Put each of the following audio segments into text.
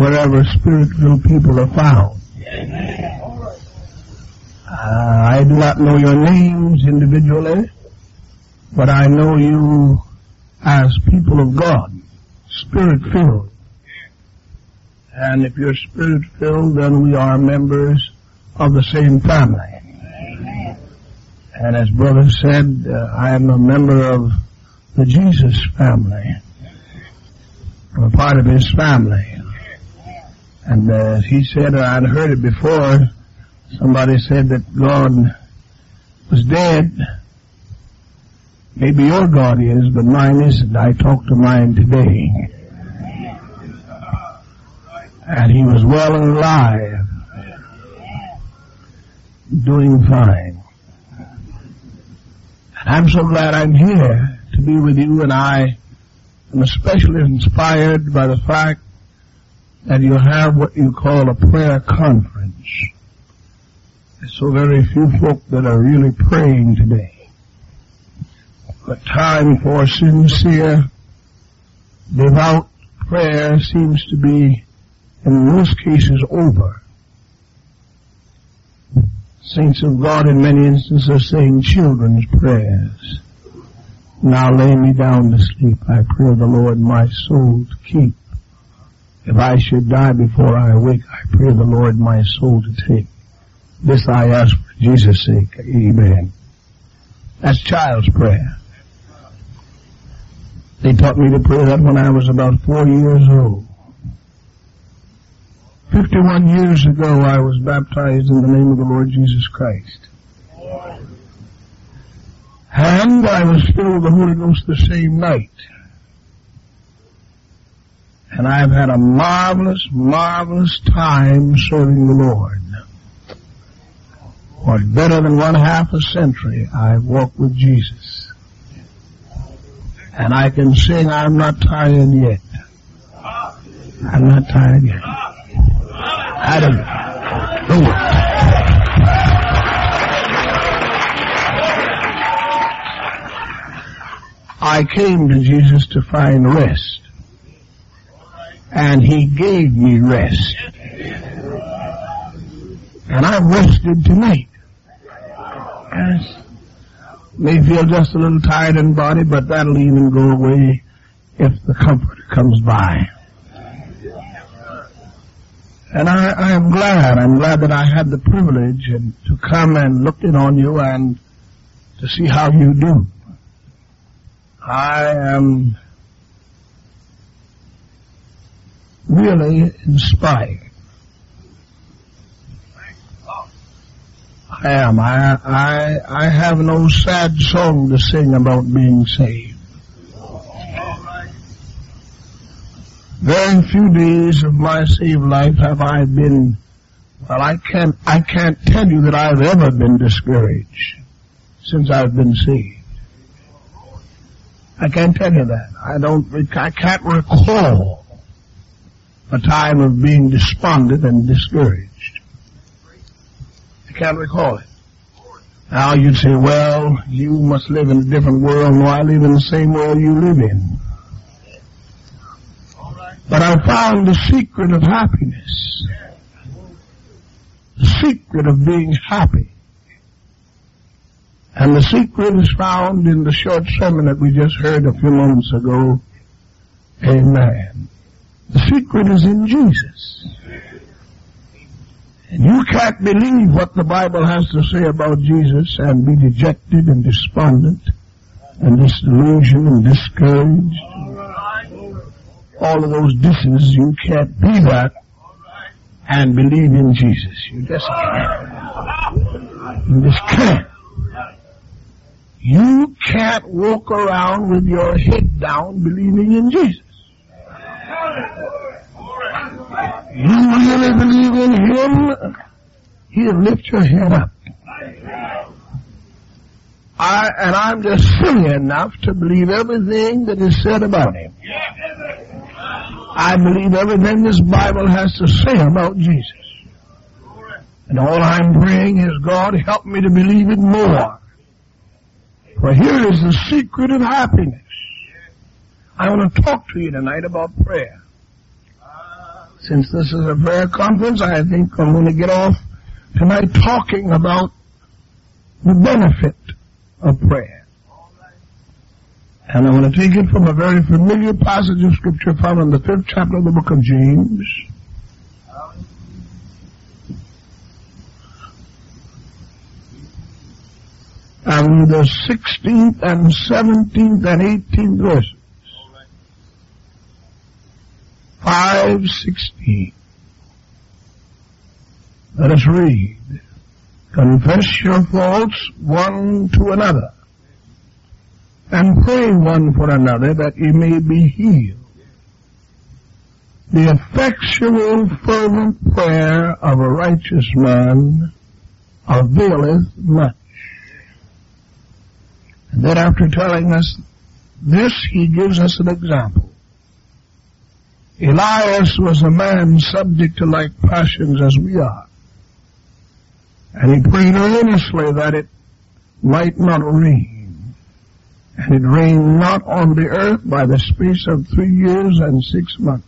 wherever spirit-filled people are found. Uh, I do not know your names individually, but I know you as people of God, spirit-filled. And if you're spirit-filled, then we are members of the same family. And as brother said, uh, I am a member of the Jesus family. A part of his family. And uh, he said, I'd heard it before, somebody said that God was dead. Maybe your God is, but mine isn't. I talked to mine today. And he was well and alive, doing fine. And I'm so glad I'm here to be with you and I am especially inspired by the fact that you have what you call a prayer conference. There's so very few folk that are really praying today. But time for sincere, devout prayer seems to be, in most cases, over. Saints of God in many instances are saying children's prayers. Now lay me down to sleep. I pray the Lord my soul to keep. If I should die before I awake, I pray the Lord my soul to take. This I ask for Jesus' sake. Amen. That's child's prayer. They taught me to pray that when I was about four years old. Fifty-one years ago, I was baptized in the name of the Lord Jesus Christ. And I was filled with the Holy Ghost the same night. And I've had a marvelous, marvelous time serving the Lord. For better than one half a century, I've walked with Jesus. And I can sing, I'm not tired yet. I'm not tired yet. Adam, I came to Jesus to find rest. And He gave me rest. And I rested tonight. Yes. May feel just a little tired in body, but that'll even go away if the Comforter comes by. And I, I am glad, I'm glad that I had the privilege and to come and look in on you and to see how you do. I am really inspired. I am. I, I, I have no sad song to sing about being saved. Very few days of my saved life have I been, well, I can't, I can't tell you that I've ever been discouraged since I've been saved. I can't tell you that. I don't, I can't recall a time of being despondent and discouraged. I can't recall it. Now you'd say, well, you must live in a different world. No, I live in the same world you live in. But I found the secret of happiness. The secret of being happy. And the secret is found in the short sermon that we just heard a few moments ago. Amen. The secret is in Jesus. And you can't believe what the Bible has to say about Jesus and be dejected and despondent and disillusioned and discouraged all of those disses, you can't be that and believe in Jesus. You just can't. You just can't. You can't walk around with your head down believing in Jesus. You really believe in Him, He'll lift your head up. I, and I'm just silly enough to believe everything that is said about Him. I believe everything this Bible has to say about Jesus. And all I'm praying is, God, help me to believe it more. For here is the secret of happiness. I want to talk to you tonight about prayer. Since this is a prayer conference, I think I'm going to get off tonight talking about the benefit of prayer. And I want to take it from a very familiar passage of scripture found in the fifth chapter of the book of James. And the 16th and 17th and 18th verses. 516. Let us read. Confess your faults one to another and pray one for another that ye may be healed. The effectual fervent prayer of a righteous man availeth much. And then after telling us this, he gives us an example. Elias was a man subject to like passions as we are. And he prayed earnestly that it might not rain. And it rained not on the earth by the space of three years and six months.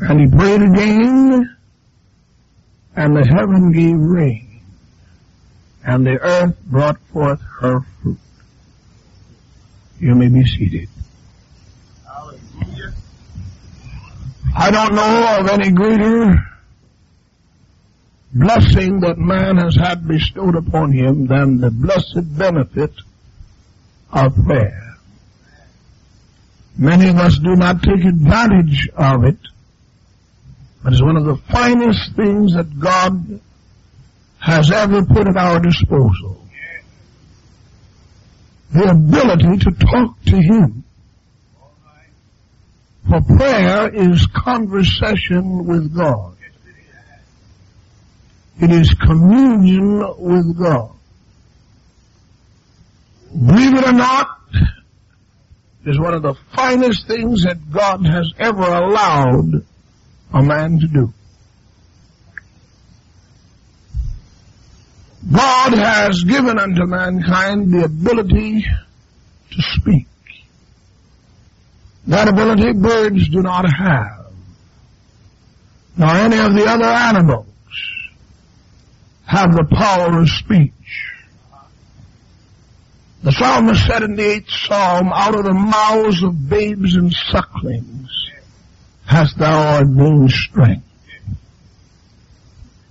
And he prayed again, and the heaven gave rain, and the earth brought forth her fruit. You may be seated. I don't know of any greater blessing that man has had bestowed upon him than the blessed benefit of prayer. Many of us do not take advantage of it, but it's one of the finest things that God has ever put at our disposal. The ability to talk to Him. For prayer is conversation with God. It is communion with God. Believe it or not, is one of the finest things that God has ever allowed a man to do. God has given unto mankind the ability to speak. That ability birds do not have, nor any of the other animals have the power of speech. The psalmist said in the eighth psalm, out of the mouths of babes and sucklings hast thou ordained strength.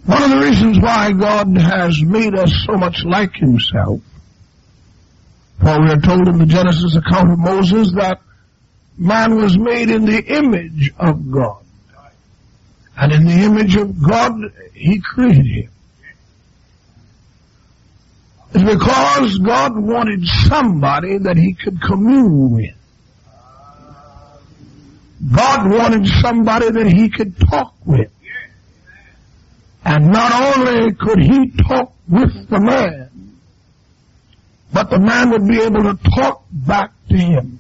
One of the reasons why God has made us so much like himself, for we are told in the Genesis account of Moses that man was made in the image of God. And in the image of God, he created him. It's because God wanted somebody that he could commune with. God wanted somebody that he could talk with. And not only could he talk with the man, but the man would be able to talk back to him.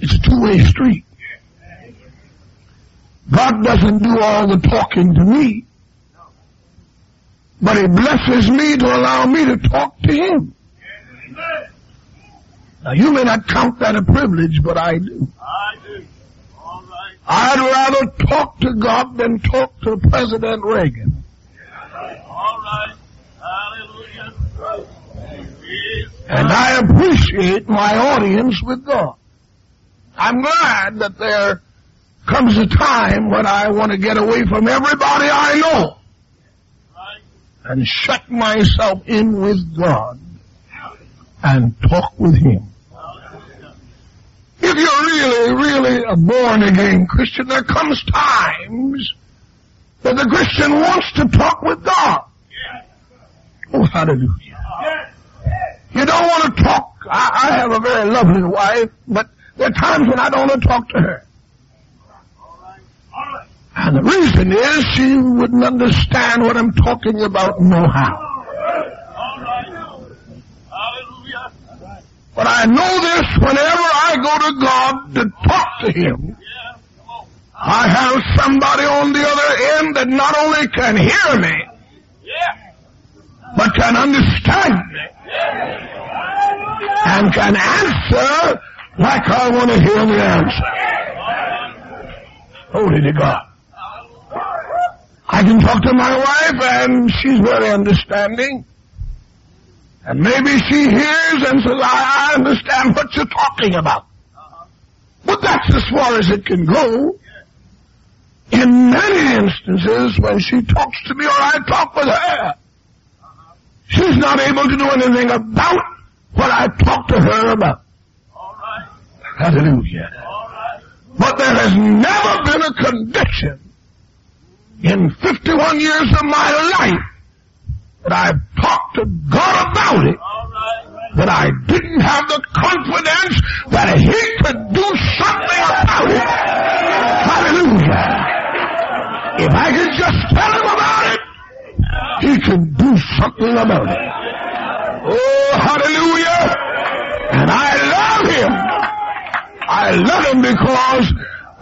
It's a two-way street. God doesn't do all the talking to me, but he blesses me to allow me to talk to him. Now you may not count that a privilege, but I do. I do. All right. I'd rather talk to God than talk to President Reagan. All right. Hallelujah. And I appreciate my audience with God. I'm glad that there comes a time when I want to get away from everybody I know and shut myself in with God and talk with Him. If you're really, really a born again Christian, there comes times that the Christian wants to talk with God. Oh, hallelujah. You don't want to talk. I, I have a very lovely wife, but there are times when I don't want to talk to her. And the reason is she wouldn't understand what I'm talking about no how. But I know this whenever I go to God to talk to Him. I have somebody on the other end that not only can hear me, but can understand me and can answer like I want to hear the answer. Holy to God. I can talk to my wife and she's very understanding. And maybe she hears and says, I understand what you're talking about. But that's as far as it can go. In many instances, when she talks to me or I talk with her, she's not able to do anything about what I talk to her about. Hallelujah. But there has never been a conviction in 51 years of my life that I've talked to God about it that I didn't have the confidence that He could do something about it. Hallelujah. If I could just tell Him about it, He can do something about it. Oh, hallelujah. I love Him because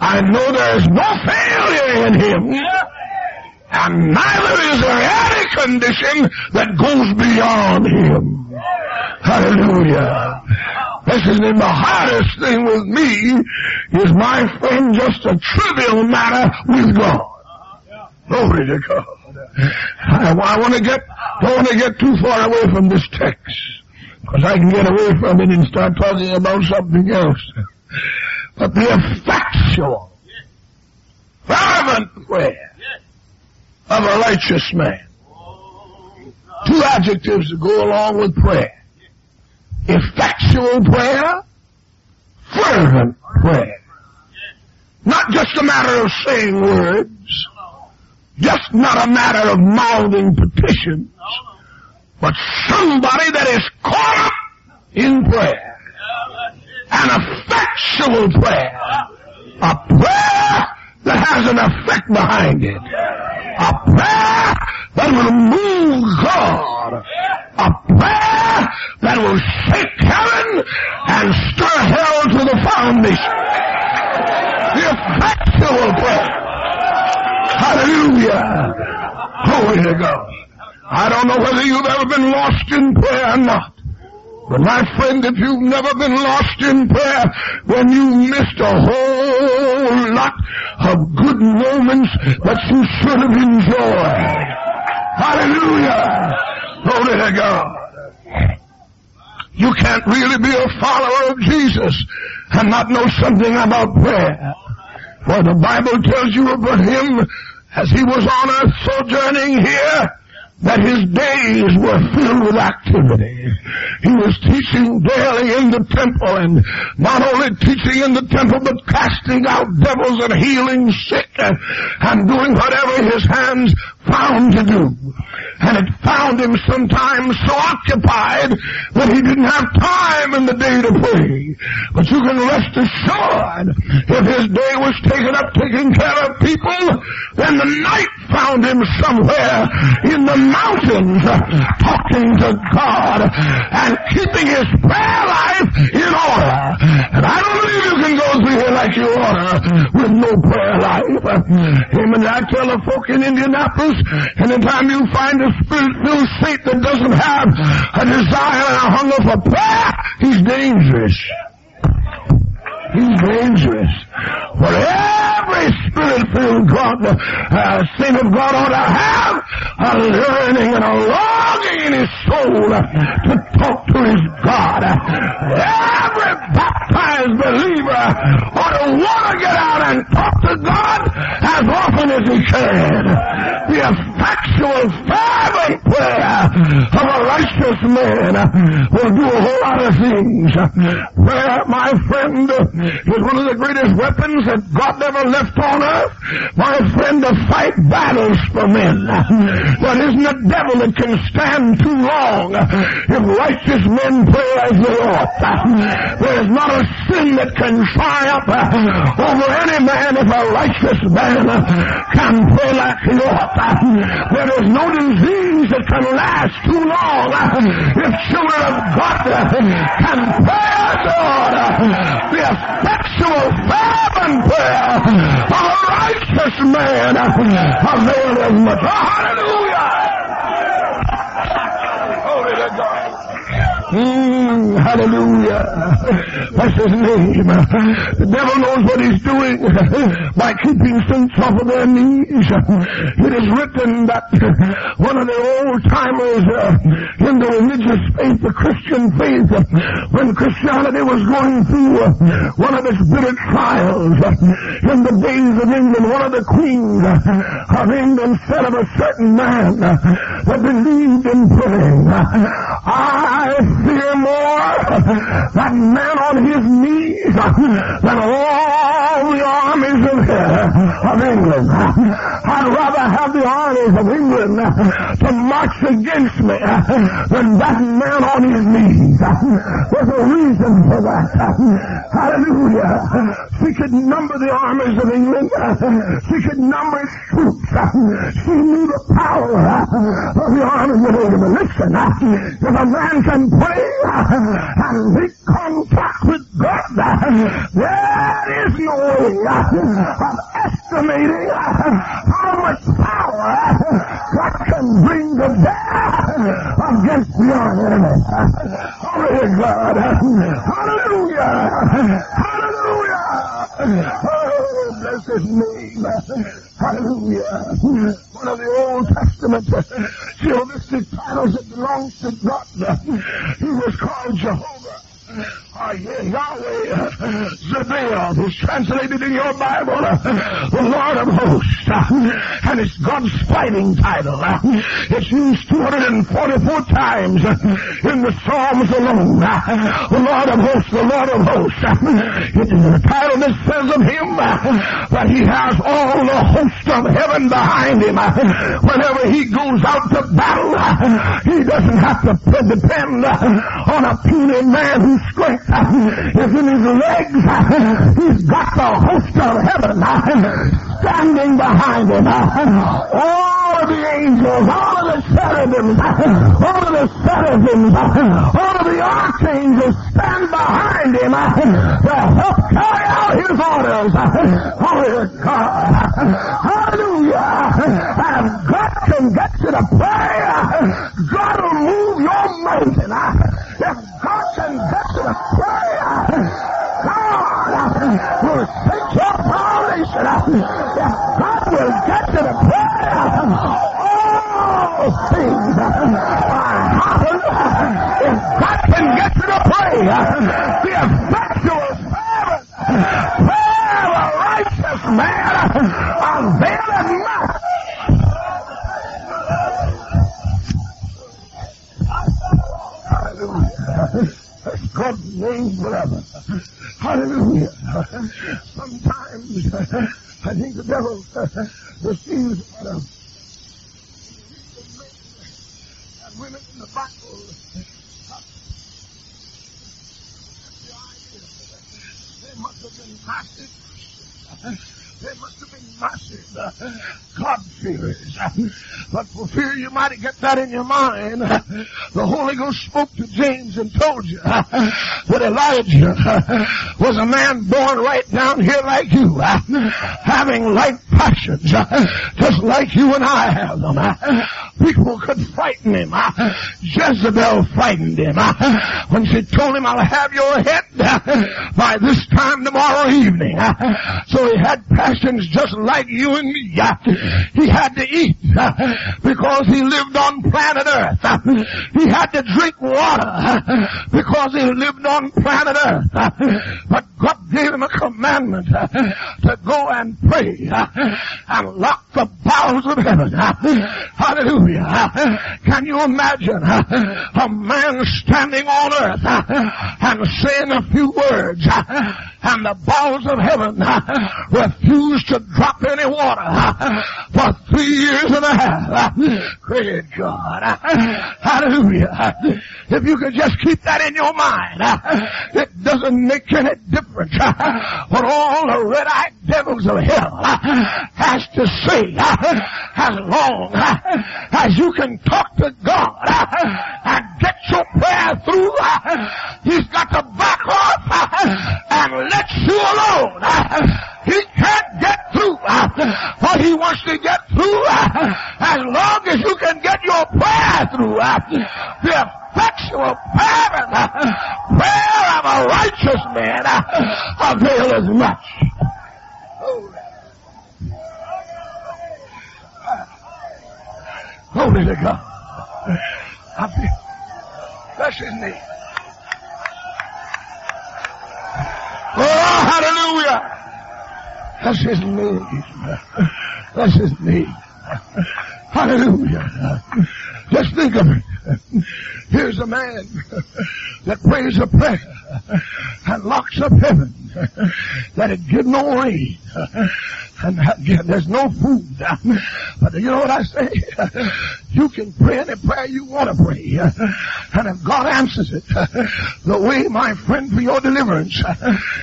I know there is no failure in Him. And neither is there any condition that goes beyond Him. Hallelujah. Listen, the hardest thing with me is my friend just a trivial matter with God. Glory to God. I, I want to get, don't want to get too far away from this text. Because I can get away from it and start talking about something else. But the effectual, fervent prayer of a righteous man. Two adjectives to go along with prayer. Effectual prayer, fervent prayer. Not just a matter of saying words, just not a matter of mouthing petitions, but somebody that is caught up in prayer. An effectual prayer. A prayer that has an effect behind it. A prayer that will move God. A prayer that will shake heaven and stir hell to the foundation. The effectual prayer. Hallelujah. Glory to God. I don't know whether you've ever been lost in prayer or not. But my friend, if you've never been lost in prayer, then you missed a whole lot of good moments that you should have enjoyed. Hallelujah. Glory to God. You can't really be a follower of Jesus and not know something about prayer. For the Bible tells you about him as he was on earth sojourning here that his days were filled with activity. He was teaching daily in the temple and not only teaching in the temple but casting out devils and healing sick and, and doing whatever his hands found to do. And it found him sometimes so occupied that he didn't have time in the day to pray. But you can rest assured, if his day was taken up taking care of people, then the night found him somewhere in the mountains talking to God and keeping his prayer life in order. And I don't believe you can go through here like you ought with no prayer life. And I tell the folk in Indianapolis, anytime you find a spirit-filled saint that doesn't have a desire and a hunger for prayer, he's dangerous. He's dangerous. For every spirit-filled God, uh, saint of God ought to have a learning and a longing in his soul to talk his God. Every baptized believer ought to want to get out and talk to God as often as he can. The effectual, fervent prayer of a righteous man will do a whole lot of things. Prayer, my friend, is one of the greatest weapons that God ever left on earth. My friend, to fight battles for men. There isn't a devil that can stand too long if righteous men pray as they ought. There is not a sin that can triumph uh, over any man if a righteous man uh, can pray like he ought. There is no disease that can last too long uh, if children of God can pray ought. The effectual fervent prayer of a righteous man availeth much. Hallelujah! Glory to God. Mm, hallelujah. That's his name. The devil knows what he's doing by keeping saints off of their knees. It is written that one of the old timers uh, in the religious faith, the Christian faith, when Christianity was going through one of its bitter trials in the days of England, one of the queens of England said of a certain man that believed in praying, I fear more that man on his knees than all the armies of, of England. I'd rather have the armies of England to march against me than that man on his knees. There's a reason for that. Hallelujah. She could number the armies of England. She could number its troops. She knew the power of the armies of England. Listen, if a man can pray and make contact with God, there is no way of estimating how much power God can bring to bear against your enemy. Glory God. Hallelujah. Hallelujah. Oh, bless his name. Hallelujah. Of the Old Testament theologistic titles that belongs to God. He was called Jehovah. Uh, Yahweh Zebaoth is translated in your Bible the Lord of hosts and it's God's fighting title. It's used 244 times in the Psalms alone. The Lord of hosts the Lord of hosts. It is a title that says of him that he has all the host of heaven behind him. Whenever he goes out to battle he doesn't have to depend on a puny man whose strength is in his legs. He's got the host of heaven standing behind him. All of the angels, all of the cherubims, all of the seraphims, all of the archangels stand behind him to help carry out his orders. To God. Hallelujah. And if God can get you to pray, God will move your mountain. If God can you God will set your foundation. If God will get to pray, all things. If God can get to the effectual fervent prayer of a righteous man availeth much. Hallelujah. God's name forever. Hallelujah. Sometimes I think the devil receives them. And women in the Bible they must have been massive. They must have been massive God-fearers. But for fear you in your mind, the Holy Ghost spoke to James and told you that Elijah was a man born right down here like you, having like passions, just like you and I have them. People could frighten him. Jezebel frightened him when she told him, I'll have your head by this time tomorrow evening. So he had passions just like you and me. He had to eat because he lived on planet Earth. He had to drink water because he lived on planet Earth. But God gave him a commandment uh, to go and pray uh, and lock the bowels of heaven. Uh, hallelujah. Can you imagine a man standing on earth and saying a few words and the bowels of heaven refused to drop any water for three years and a half. Praise God. Hallelujah. If you could just keep that in your mind, it doesn't make any difference what all the red-eyed devils of hell uh, has to say uh, as long uh, as you can talk to God and get your prayer through. He's got to back off and let you alone. He can't get through what he wants to get through as long as you can get your prayer through. The effectual will fervent prayer of a righteous man availeth much. Glory to God. I feel, bless his name. Oh, hallelujah. That's his name. That's his name. Hallelujah. Just think of it. Here's a man that prays a prayer and locks up heaven that and there's no food. But you know what I say? You can pray any prayer you want to pray. And if God answers it, the way, my friend, for your deliverance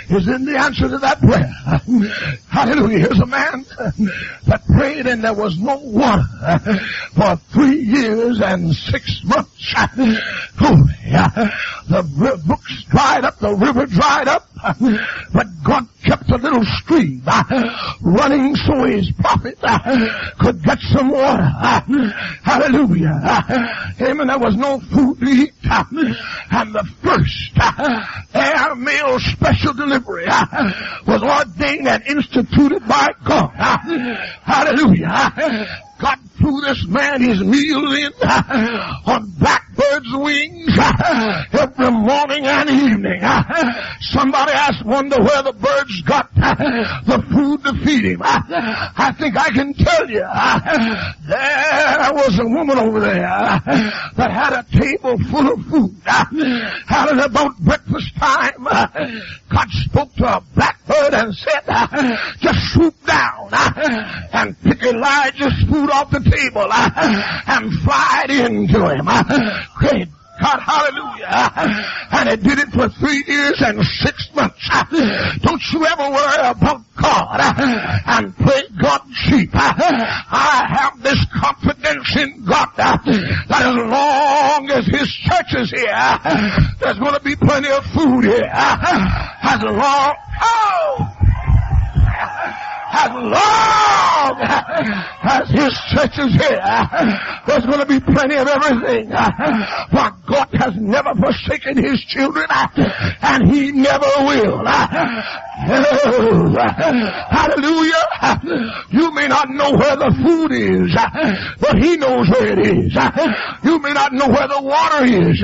is in the answer to that prayer. Hallelujah. Here's a man that prayed and there was no water for three years and six months. The brooks dried up, the river dried up, but God kept a little stream running so his prophet uh, could get some water. Uh, hallelujah. Uh, amen. There was no food to eat. And the first air mail special delivery was ordained and instituted by God. Hallelujah. God threw this man his meal in on blackbird's wings every morning and evening. Somebody asked, wonder where the birds got the food to feed him. I think I can tell you. There was a woman over there that had a table full of food. Had it about breakfast time. God spoke to a blackbird and said, just swoop down and pick Elijah's food off the table uh, and fly it into him. Uh, great God, hallelujah. Uh, and it did it for three years and six months. Don't you ever worry about God and play God cheap. I have this confidence in God that as long as His church is here, there's going to be plenty of food here. As long, oh! As long as his church is here, there's going to be plenty of everything. For God has never forsaken his children, and he never will. Hallelujah. You may not know where the food is, but he knows where it is. You may not know where the water is,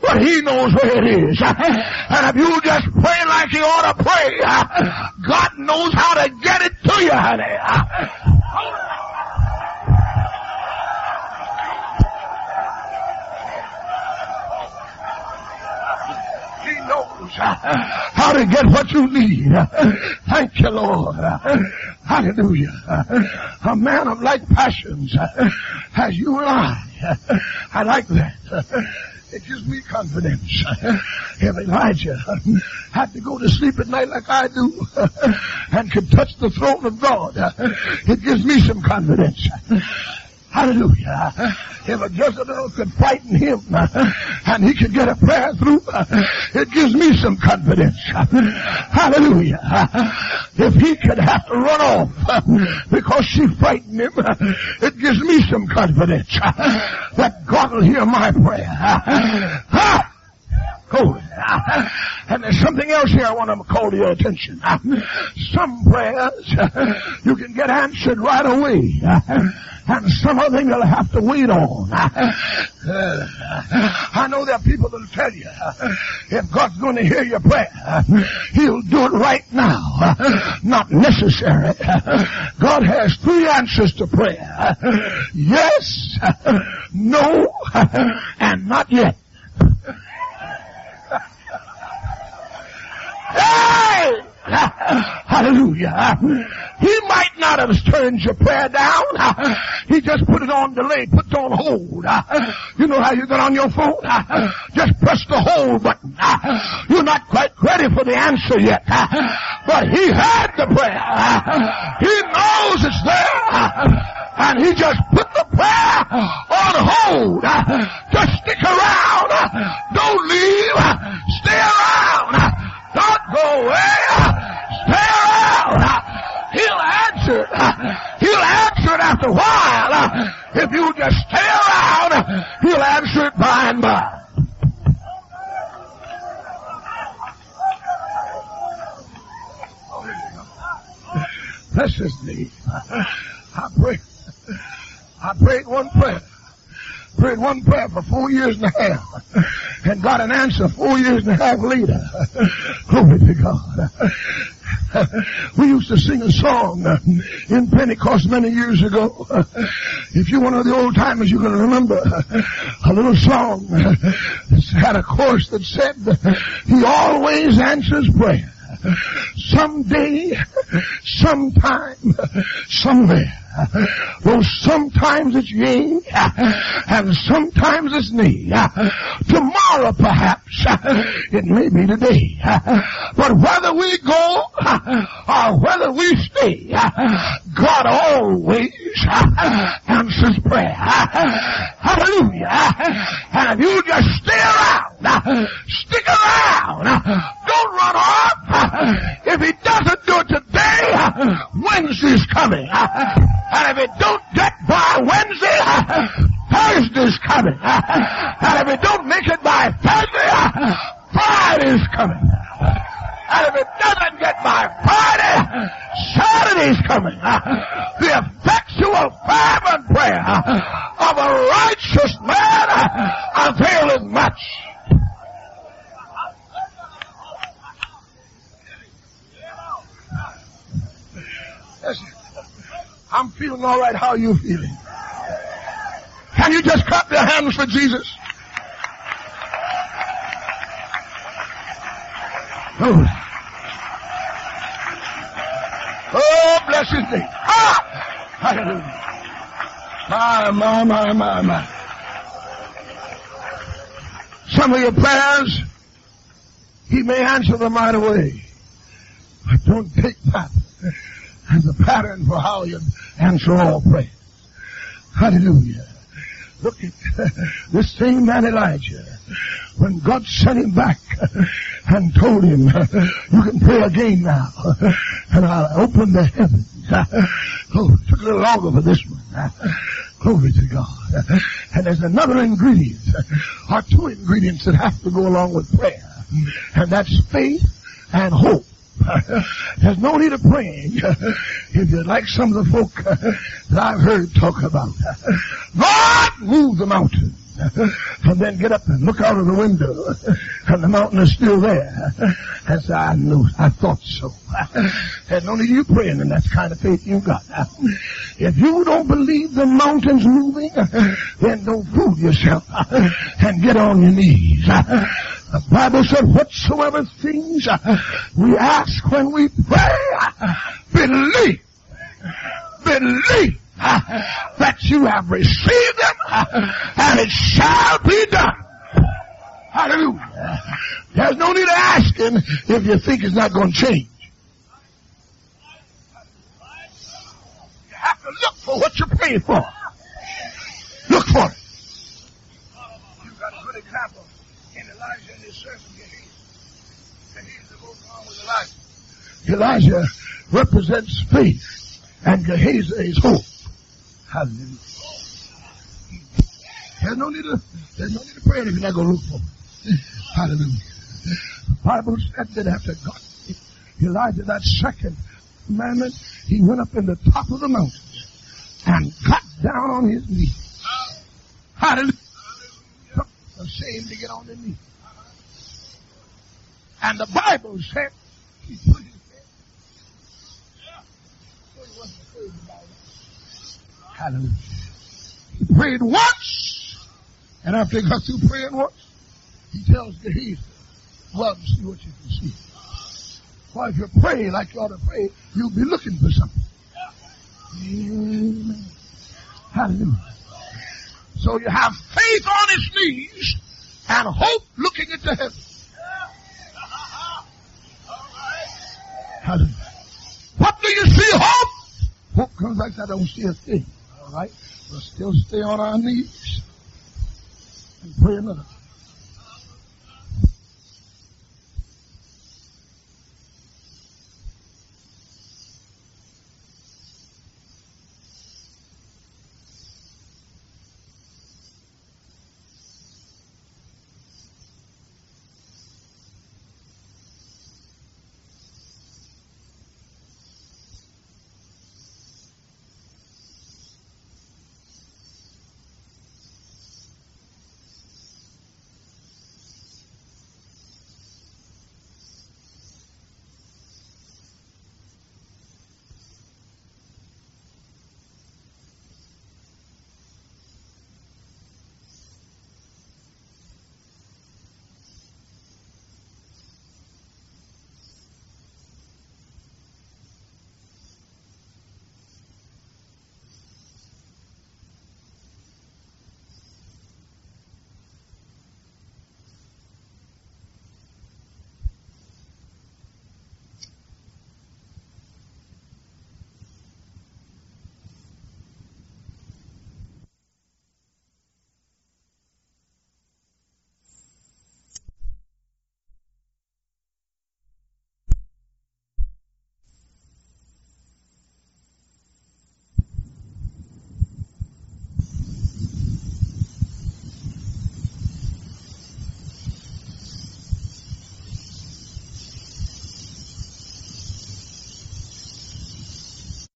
but he knows where it is. And if you just pray like you ought to pray, God knows how to get it to you, honey. He knows how to get what you need. Thank you, Lord. Hallelujah. A man of like passions as you and I. I like that. It gives me confidence. If Elijah had to go to sleep at night like I do and could touch the throne of God, it gives me some confidence. Hallelujah. If a Jezebel could frighten him and he could get a prayer through, it gives me some confidence. Hallelujah. If he could have to run off because she frightened him, it gives me some confidence that God will hear my prayer. Holy. And there's something else here I want to call to your attention. Some prayers you can get answered right away. And some of them you'll have to wait on. I know there are people that'll tell you if God's going to hear your prayer, He'll do it right now. Not necessary. God has three answers to prayer. Yes, no, and not yet. Hey! Hallelujah. He might not have turned your prayer down. He just put it on delay, put it on hold. You know how you get on your phone? Just press the hold button. You're not quite ready for the answer yet. But he heard the prayer. He knows it's there. And he just put the prayer on hold. Just stick around. Don't leave. Stay around. Don't go away. Stay around. He'll answer. He'll answer it after a while. If you just stay around, he'll answer it by and by. Bless his name. I pray. I prayed one prayer. Prayed one prayer for four years and a half and got an answer four years and a half later. Glory to God. we used to sing a song uh, in Pentecost many years ago. If you're one of the old timers, you can remember a little song that had a chorus that said, He always answers prayer. Someday, sometime, somewhere. Well, sometimes it's yea, and sometimes it's nay. Tomorrow, perhaps, it may be today. But whether we go or whether we stay, God always answers prayer. Hallelujah. And if you just stay around, stick around, don't run off. If he doesn't do it today, Wednesday's coming. And if it don't get by Wednesday, Thursday's coming. And if it don't make it by Thursday, Friday's coming. And if it doesn't get by Friday, Saturday's coming. The effectual fervent prayer of a righteous man availeth much. Listen, I'm feeling all right. How are you feeling? Can you just clap your hands for Jesus? Oh, oh bless his name. Ah! Hallelujah. My, my, my, my, my. Some of your prayers, he may answer them right away. But don't take that as a pattern for how you answer all prayers. Hallelujah. Look at this same man Elijah. When God sent him back and told him, you can pray again now. And I'll open the heavens. Oh, it took a little longer for this one. Glory to God. And there's another ingredient, or two ingredients that have to go along with prayer. And that's faith and hope. There's no need of praying if you're like some of the folk that I've heard talk about. God move the mountain. And then get up and look out of the window and the mountain is still there. As I knew, I thought so. There's no need of you praying and that's the kind of faith you've got. If you don't believe the mountain's moving, then don't fool yourself and get on your knees. The Bible said, whatsoever things we ask when we pray, believe, believe that you have received them and it shall be done. Hallelujah. There's no need of asking if you think it's not going to change. You have to look for what you're praying for. Look for it. You've got a good example in Elijah and his servant Gehazi. Gehazi goes on with Elijah. Elijah represents faith and Gehazi is hope. Hallelujah. There's no need to, there's no need to pray if you're not going to look for. Hallelujah. The Bible said that after God, Elijah, that second commandment, he went up in the top of the mountain and got down on his knees. Hallelujah. Ashamed to get on his knees. And the Bible said he put his head. It. Hallelujah. He prayed once, and after he got through praying once, he tells Gehazi, well, to see what you can see. For if you pray like you ought to pray, you'll be looking for something. Amen. Hallelujah. So you have faith on its knees and hope looking into heaven. Hallelujah. What do you see hope? Hope comes like that, I don't see a thing. All right? We'll still stay on our knees and pray another.